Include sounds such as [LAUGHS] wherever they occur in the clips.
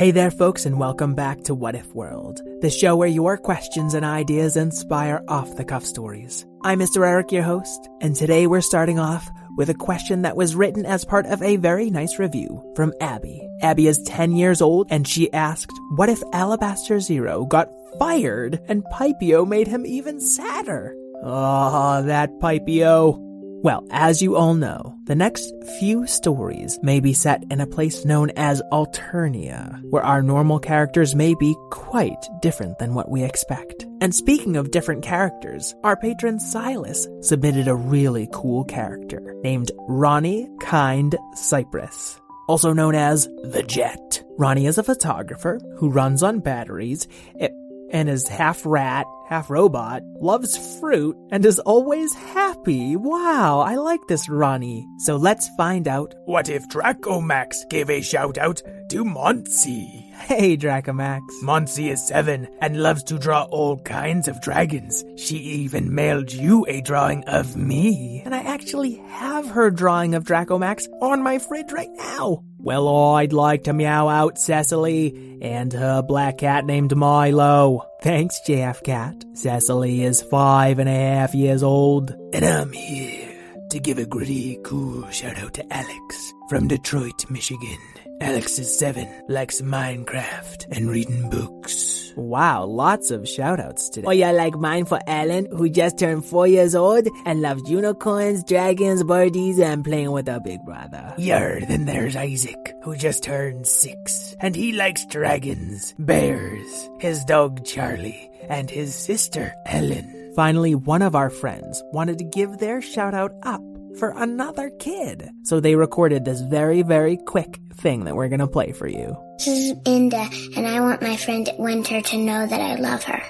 Hey there, folks, and welcome back to What If World, the show where your questions and ideas inspire off the cuff stories. I'm Mr. Eric, your host, and today we're starting off with a question that was written as part of a very nice review from Abby. Abby is 10 years old, and she asked, What if Alabaster Zero got fired and Pipio made him even sadder? Oh, that Pipio. Well, as you all know, the next few stories may be set in a place known as Alternia, where our normal characters may be quite different than what we expect. And speaking of different characters, our patron Silas submitted a really cool character named Ronnie Kind Cypress. Also known as the Jet. Ronnie is a photographer who runs on batteries eh, and is half rat, half robot, loves fruit, and is always happy. Wow, I like this Ronnie. So let's find out. What if Dracomax gave a shout out to Monsi? Hey, Dracomax. Monsi is seven and loves to draw all kinds of dragons. She even mailed you a drawing of me. And I actually have her drawing of Dracomax on my fridge right now. Well, I'd like to meow out Cecily and her black cat named Milo. Thanks, JF Cat. Cecily is five and a half years old. And I'm here to give a gritty, cool shout out to Alex from Detroit, Michigan. Alex is seven, likes Minecraft and reading books. Wow, lots of shoutouts today. Oh yeah, like mine for Ellen, who just turned four years old and loves unicorns, dragons, birdies, and playing with her big brother. Yeah, then there's Isaac, who just turned six, and he likes dragons, bears, his dog Charlie, and his sister Ellen. Finally, one of our friends wanted to give their shout out up for another kid. So they recorded this very, very quick thing that we're gonna play for you. This is Inda, and I want my friend Winter to know that I love her.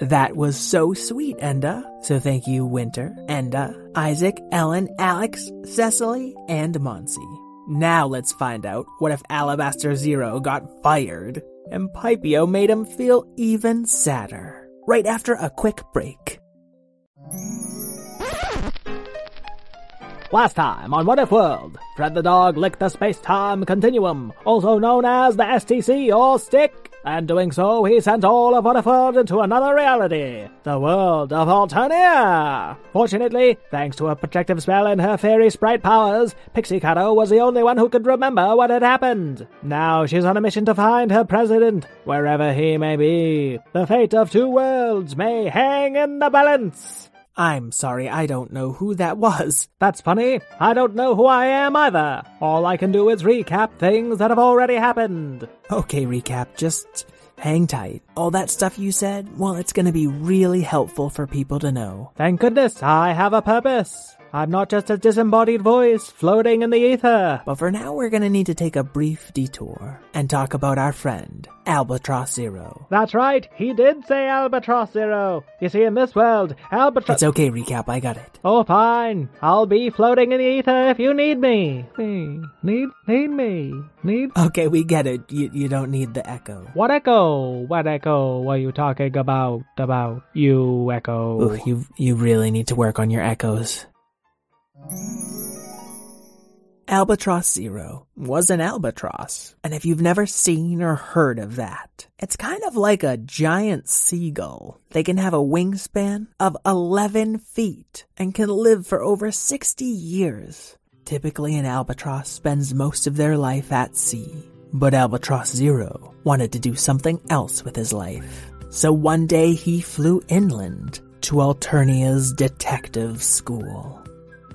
That was so sweet, Enda. So thank you, Winter, Enda, Isaac, Ellen, Alex, Cecily, and Monsi. Now let's find out what if Alabaster Zero got fired and Pipio made him feel even sadder. Right after a quick break. Last time on What If World, Fred the dog licked the space-time continuum, also known as the STC or stick, and doing so he sent all of What If World into another reality, the world of Alternia. Fortunately, thanks to a protective spell and her fairy sprite powers, Pixie Cato was the only one who could remember what had happened. Now she's on a mission to find her president, wherever he may be. The fate of two worlds may hang in the balance. I'm sorry, I don't know who that was. That's funny. I don't know who I am either. All I can do is recap things that have already happened. Okay, recap, just hang tight. All that stuff you said, well, it's gonna be really helpful for people to know. Thank goodness I have a purpose. I'm not just a disembodied voice floating in the ether. But for now, we're gonna need to take a brief detour and talk about our friend, Albatross Zero. That's right, he did say Albatross Zero. You see, in this world, Albatross. It's okay, recap, I got it. Oh, fine. I'll be floating in the ether if you need me. Me. Need, need me. Need. Okay, we get it. You, you don't need the echo. What echo? What echo are you talking about? About you, echo. Ooh, you, you really need to work on your echoes. Albatross Zero was an albatross. And if you've never seen or heard of that, it's kind of like a giant seagull. They can have a wingspan of 11 feet and can live for over 60 years. Typically, an albatross spends most of their life at sea. But Albatross Zero wanted to do something else with his life. So one day he flew inland to Alternia's detective school.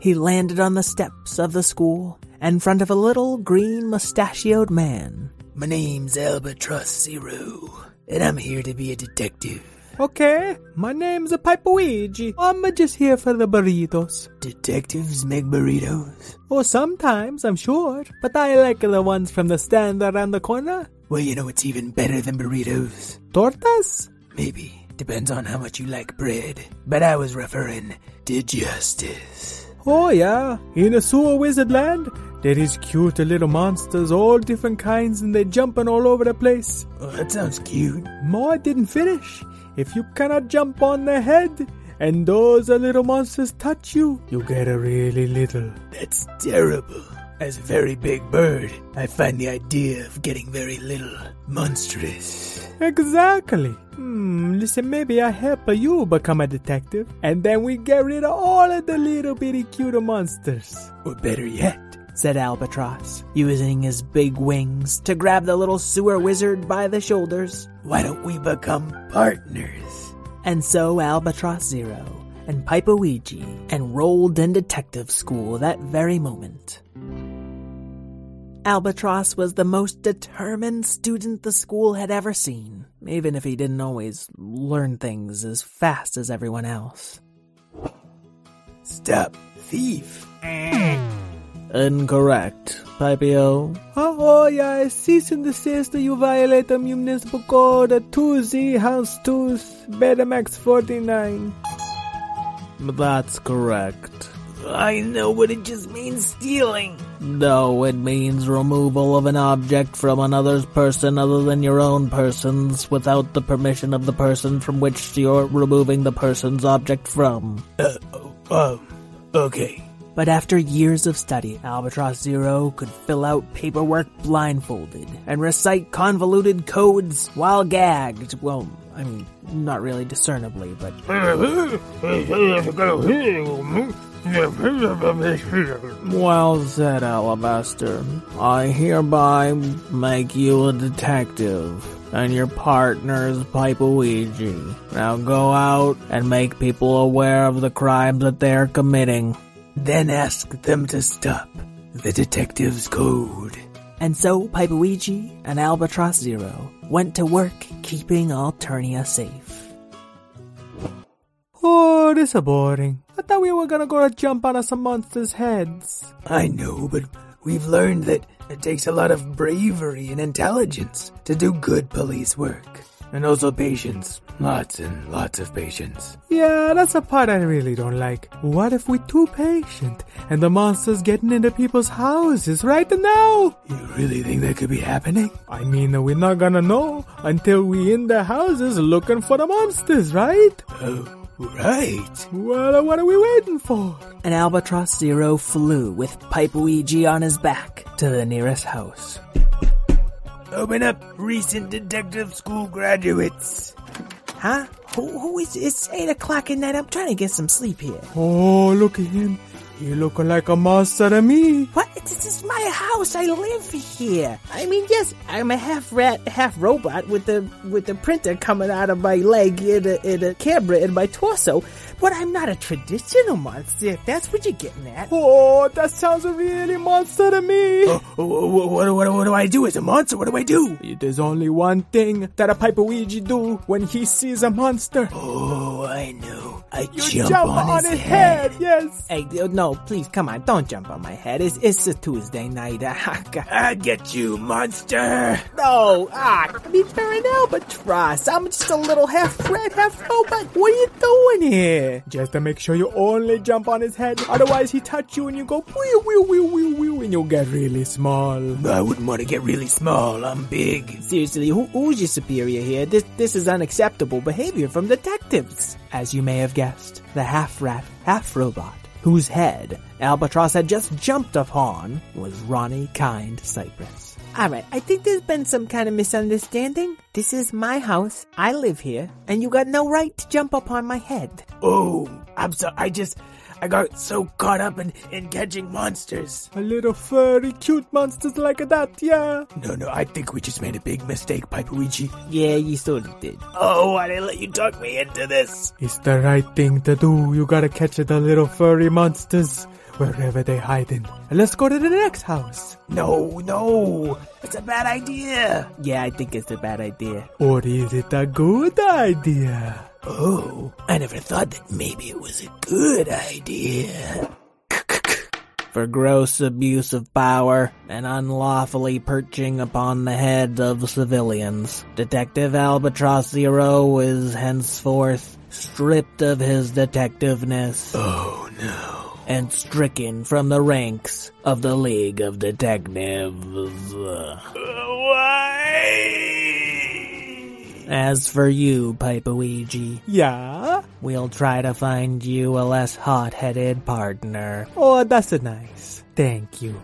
He landed on the steps of the school in front of a little green mustachioed man. My name's Albatross Zero, and I'm here to be a detective. Okay, my name's a Pipeouiji. I'm just here for the burritos. Detectives make burritos? Or sometimes, I'm sure. But I like the ones from the stand around the corner. Well, you know it's even better than burritos? Tortas? Maybe. Depends on how much you like bread. But I was referring to justice. Oh yeah, in a sewer wizard land, there is cute little monsters, all different kinds, and they're jumping all over the place. Oh, that sounds cute. More didn't finish. If you cannot jump on their head, and those little monsters touch you, you get a really little. That's terrible. As a very big bird, I find the idea of getting very little monstrous. Exactly. Hmm, listen, maybe I help you become a detective, and then we get rid of all of the little bitty cute monsters. Or better yet, said Albatross, using his big wings to grab the little sewer wizard by the shoulders. Why don't we become partners? And so Albatross Zero and Pipeouiji enrolled in detective school that very moment. Albatross was the most determined student the school had ever seen, even if he didn't always learn things as fast as everyone else. Step thief. Incorrect, Pipio. Oh, oh yeah, cease and desist you violate the municipal code 2Z House 2 Betamax 49. That's correct. I know, but it just means stealing. No, it means removal of an object from another's person other than your own person's without the permission of the person from which you're removing the person's object from. Uh, oh, oh, okay. But after years of study, Albatross Zero could fill out paperwork blindfolded and recite convoluted codes while gagged. Well, I mean, not really discernibly, but. [LAUGHS] [LAUGHS] Well said, Alabaster. I hereby make you a detective, and your partner is Pipeouiji. Now go out and make people aware of the crimes that they're committing. Then ask them to stop. The detective's code. And so Pipeouiji and Albatross Zero went to work keeping Alternia safe. Oh, this is boring. Thought we were gonna go to jump on some monsters' heads. I know, but we've learned that it takes a lot of bravery and intelligence to do good police work. And also patience. Lots and lots of patience. Yeah, that's a part I really don't like. What if we're too patient and the monsters getting into people's houses right now? You really think that could be happening? I mean, we're not gonna know until we in the houses looking for the monsters, right? Oh, right. Well, what are we waiting for? And Albatross Zero flew with Pipeouiji on his back to the nearest house. Open up, recent detective school graduates. Huh? Who, who is it's eight o'clock at night? I'm trying to get some sleep here. Oh, look at him. He looking like a monster to me. What? This is my house. I live here. I mean, yes, I'm a half rat, half robot with the with the printer coming out of my leg and a, and a camera in my torso. But I'm not a traditional monster. If that's what you're getting at. Oh, that sounds really monster to me. Oh, what, what, what, what do I do as a monster? What do I do? There's only one thing that a Pipeouiji do when he sees a monster. Oh, I know. I You jump, jump on, on his, his head. head. Yes. Hey, no, please, come on, don't jump on my head. It's it's a Tuesday night. [LAUGHS] I get you, monster. no, ah, I mean, you're an albatross. I'm just a little half rat, half robot. What are you doing here? Just to make sure you only jump on his head. Otherwise, he touch you and you go wee wee wee wee wee, and you'll get really small. I wouldn't want to get really small. I'm big. Seriously, who, who's your superior here? This this is unacceptable behavior from detectives. As you may have guessed, the half rat, half robot, whose head Albatross had just jumped upon, was Ronnie Kind Cypress. Alright, I think there's been some kind of misunderstanding. This is my house, I live here, and you got no right to jump upon my head. Oh, I'm so I just, I got so caught up in, in catching monsters. A little furry, cute monsters like that, yeah. No, no, I think we just made a big mistake, Pipeouiji. Yeah, you sort of did. Oh, why did I let you talk me into this? It's the right thing to do. You gotta catch the little furry monsters wherever they're hiding. And let's go to the next house. No, no, it's a bad idea. Yeah, I think it's a bad idea. Or is it a good idea? Oh, I never thought that maybe it was a good idea. For gross abuse of power and unlawfully perching upon the heads of civilians, Detective Albatross Zero is henceforth stripped of his detectiveness. Oh no. And stricken from the ranks of the League of Detectives. Why? As for you, Pipeouiji, Yeah? we'll try to find you a less hot-headed partner. Oh, that's a nice. Thank you.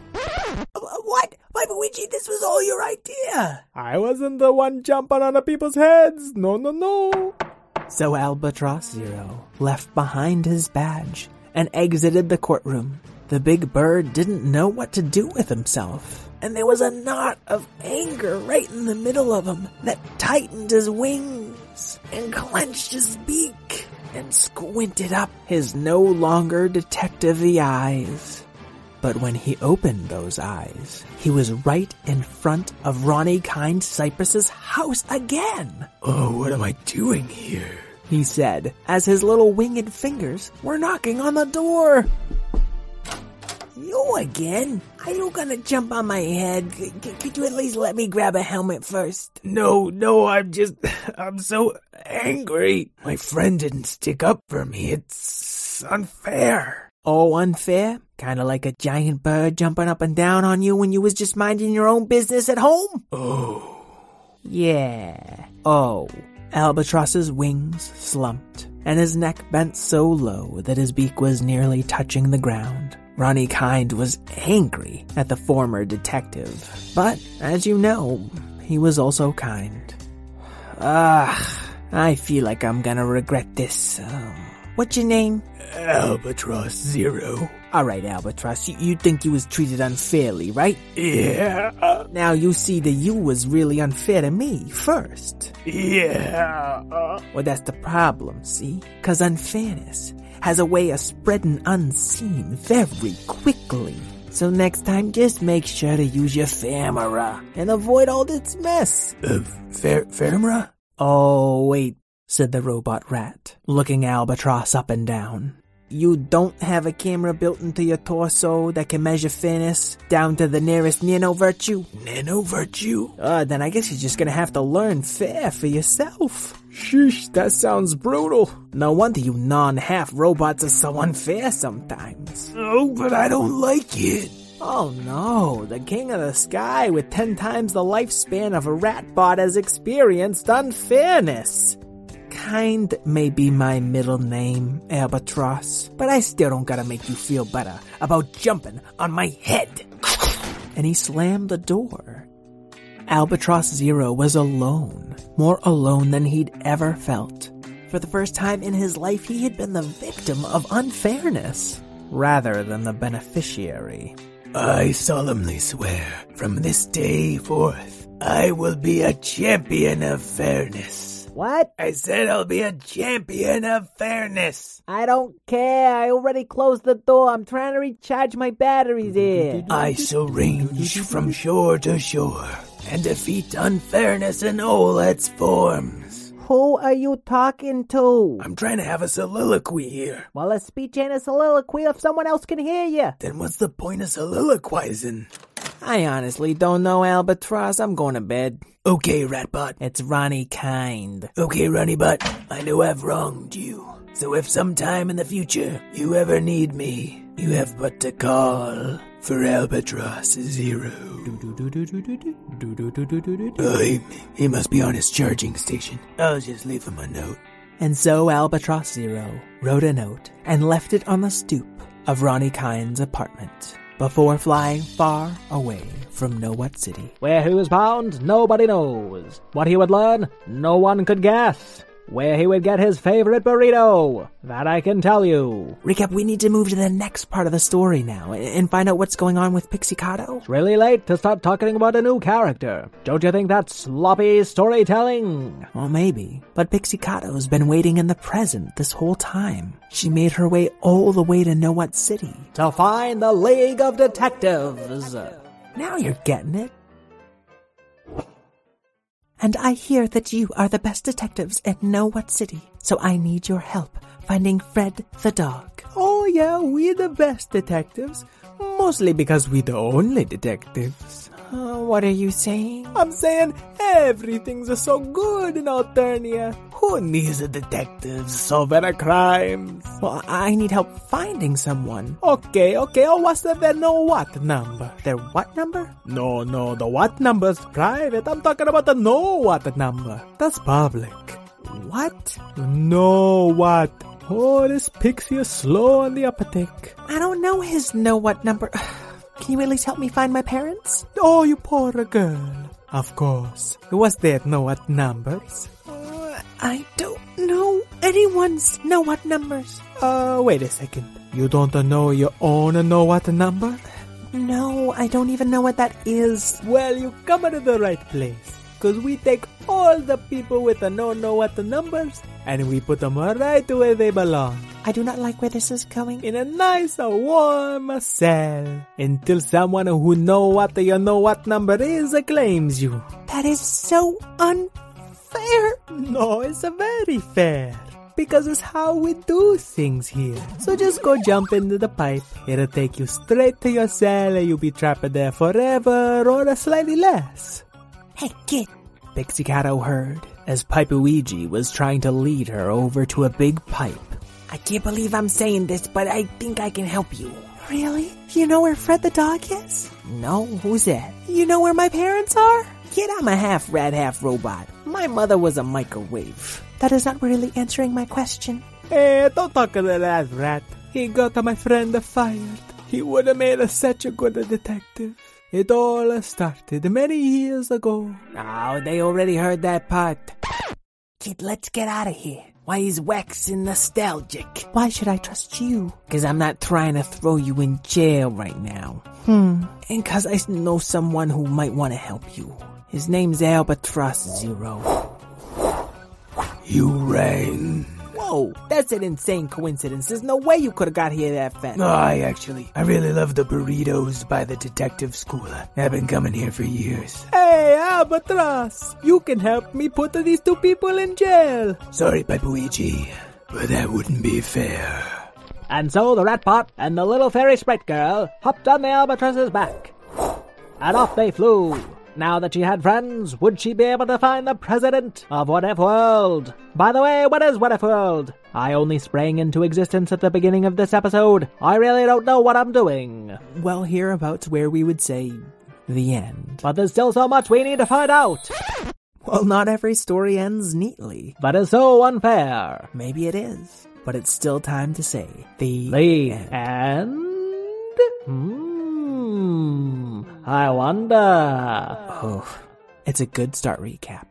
What? Pipeouiji, this was all your idea! I wasn't the one jumping on the people's heads. No, no, no. So Albatross Zero left behind his badge and exited the courtroom. The big bird didn't know what to do with himself. And there was a knot of anger right in the middle of him that tightened his wings and clenched his beak and squinted up his no longer detective eyes. But when he opened those eyes, he was right in front of Ronnie Kind Cypress's house again. Oh, what am I doing here? He said, as his little winged fingers were knocking on the door. You again? Are you gonna jump on my head? C- could you at least let me grab a helmet first? No, no, I'm just, I'm so angry. My friend didn't stick up for me. It's unfair. Oh, unfair? Kinda like a giant bird jumping up and down on you when you was just minding your own business at home? Oh. Yeah. Oh. Albatross's wings slumped, and his neck bent so low that his beak was nearly touching the ground. Ronnie Kind was angry at the former detective, but as you know, he was also kind. Ugh, I feel like I'm gonna regret this. Um, what's your name? Albatross Zero. All right, Albatross, you, you think you was treated unfairly, right? Yeah. Now you see that you was really unfair to me first. Yeah. Well, that's the problem, see? Cause unfairness has a way of spreading unseen very quickly. So next time, just make sure to use your camera and avoid all this mess. Uh, fair, Fairmra? Oh, wait, said the robot rat, looking Albatross up and down. You don't have a camera built into your torso that can measure fairness down to the nearest nano virtue? Nano Virtue? Uh, then I guess you're just gonna have to learn fair for yourself. Sheesh, that sounds brutal. No wonder you non-half robots are so unfair sometimes. Oh, but I don't like it. Oh no, the king of the sky with ten times the lifespan of a rat bot has experienced unfairness. Kind may be my middle name, Albatross, but I still don't gotta make you feel better about jumping on my head. And he slammed the door. Albatross Zero was alone, more alone than he'd ever felt. For the first time in his life, he had been the victim of unfairness, rather than the beneficiary. I solemnly swear, from this day forth, I will be a champion of fairness. What? I said I'll be a champion of fairness. I don't care. I already closed the door. I'm trying to recharge my batteries here. I shall range from shore to shore and defeat unfairness in all its forms. Who are you talking to? I'm trying to have a soliloquy here. Well, a speech ain't a soliloquy if someone else can hear you. Then what's the point of soliloquizing? I honestly don't know, Albatross. I'm going to bed. Okay, Ratbot. It's Ronnie Kind. Okay, Ronnie Butt. I know I've wronged you. So if sometime in the future you ever need me, you have but to call for Albatross Zero. Oh, he, he must be on his charging station. I'll just leave him a note. And so Albatross Zero wrote a note and left it on the stoop of Ronnie Kind's apartment before flying far away from Know What City. Where he was bound, nobody knows. What he would learn, no one could guess. Where he would get his favorite burrito. That I can tell you. Recap, we need to move to the next part of the story now and find out what's going on with Pixicado. It's really late to start talking about a new character. Don't you think that's sloppy storytelling? Well, maybe. But Pixicato's been waiting in the present this whole time. She made her way all the way to know what city. To find the League of Detectives. Now you're getting it. And I hear that you are the best detectives and know what city, so I need your help finding Fred the dog. Oh yeah, we're the best detectives. Mostly because we're the only detectives. Uh, what are you saying? I'm saying everything's so good in Alternia. Who needs a detective solving a crimes? Well, I need help finding someone. Okay, okay. Oh, what's the their no what number? The what number? No, no, the what number's private. I'm talking about the no what number. That's public. What? No what? Oh, this pixie is slow on the uptake. I don't know his know what number. [SIGHS] [SIGHS] Can you at least help me find my parents? Oh, you poor girl. Of course. Was there no what numbers? Uh, I don't know anyone's know what numbers. Uh, wait a second. You don't know your own know what number? No, I don't even know what that is. Well, you come to the right place. Cause we take all the people with the no know what the numbers and we put them right where they belong. I do not like where this is going. In a nice warm cell until someone who know what your know what number is claims you. That is so unfair. No, it's very fair. Because it's how we do things here. So just go jump into the pipe. It'll take you straight to your cell and you'll be trapped there forever or a slightly less. Hey, kid. Pixicado heard as Pipeouiji was trying to lead her over to a big pipe. I can't believe I'm saying this, but I think I can help you. Really? You know where Fred the dog is? No, who's that? You know where my parents are? Kid, I'm a half rat, half robot. My mother was a microwave. That is not really answering my question. Hey, don't talk to that rat. He got my friend fired. He would have made us such a good detective. It all started many years ago. Oh, they already heard that part. Kid, let's get out of here. Why is waxing nostalgic? Why should I trust you? Cause I'm not trying to throw you in jail right now. Hmm. And cause I know someone who might want to help you. His name's Albatross Zero. You rang. That's an insane coincidence. There's no way you could have got here that fast. No, I actually, I really love the burritos by the detective school. I've been coming here for years. Hey, Albatross, you can help me put these two people in jail. Sorry, Pipeouiji, but that wouldn't be fair. And so the rat pot and the little fairy sprite girl hopped on the albatross's back. And off they flew. Now that she had friends, would she be able to find the president of What If World? By the way, what is What If World? I only sprang into existence at the beginning of this episode. I really don't know what I'm doing. Well, hereabouts where we would say the end. But there's still so much we need to find out. Well, not every story ends neatly. That is so unfair. Maybe it is. But it's still time to say the, The end. end? Hmm. I wonder. Oh, it's a good start recap.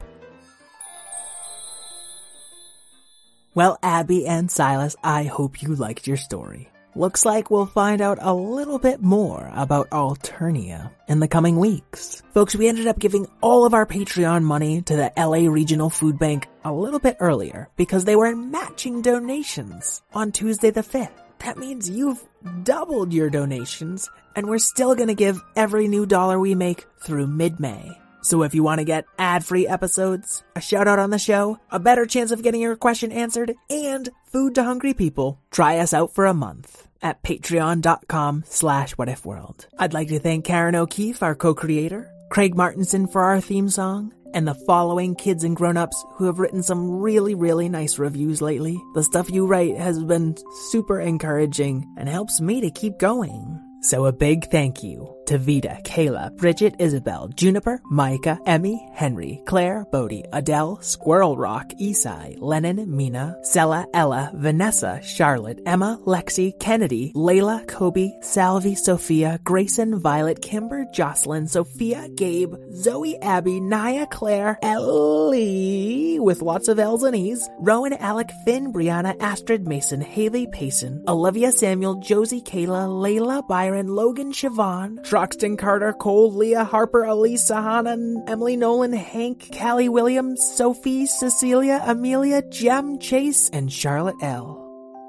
Well, Abby and Silas, I hope you liked your story. Looks like we'll find out a little bit more about Alternia in the coming weeks. Folks, we ended up giving all of our Patreon money to the LA Regional Food Bank a little bit earlier because they were matching donations on Tuesday the 5th. That means you've doubled your donations and we're still gonna give every new dollar we make through mid-May. So if you want to get ad-free episodes, a shout out on the show, a better chance of getting your question answered, and food to hungry people, try us out for a month at patreon.com slash whatifworld. I'd like to thank Karen O'Keefe, our co-creator, Craig Martinson for our theme song, and the following kids and grown-ups who have written some really, really nice reviews lately. The stuff you write has been super encouraging and helps me to keep going. So a big thank you Tavita, Kayla, Bridget, Isabel, Juniper, Micah, Emmy, Henry, Claire, Bodie, Adele, Squirrel Rock, Esai, Lennon, Mina, Sella, Ella, Vanessa, Charlotte, Emma, Lexi, Kennedy, Layla, Kobe, Salvi, Sophia, Grayson, Violet, Kimber, Jocelyn, Sophia, Gabe, Zoe, Abby, Naya, Claire, Ellie, with lots of L's and E's, Rowan, Alec, Finn, Brianna, Astrid, Mason, Haley, Payson, Olivia, Samuel, Josie, Kayla, Layla, Byron, Logan, Siobhan, Troxton, Carter, Cole, Leah, Harper, Elise, Hannah, Emily, Nolan, Hank, Callie, Williams, Sophie, Cecilia, Amelia, Jem, Chase, and Charlotte L.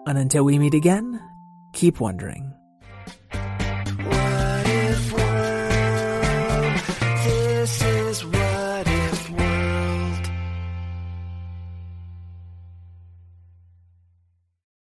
And until we meet again, keep wondering.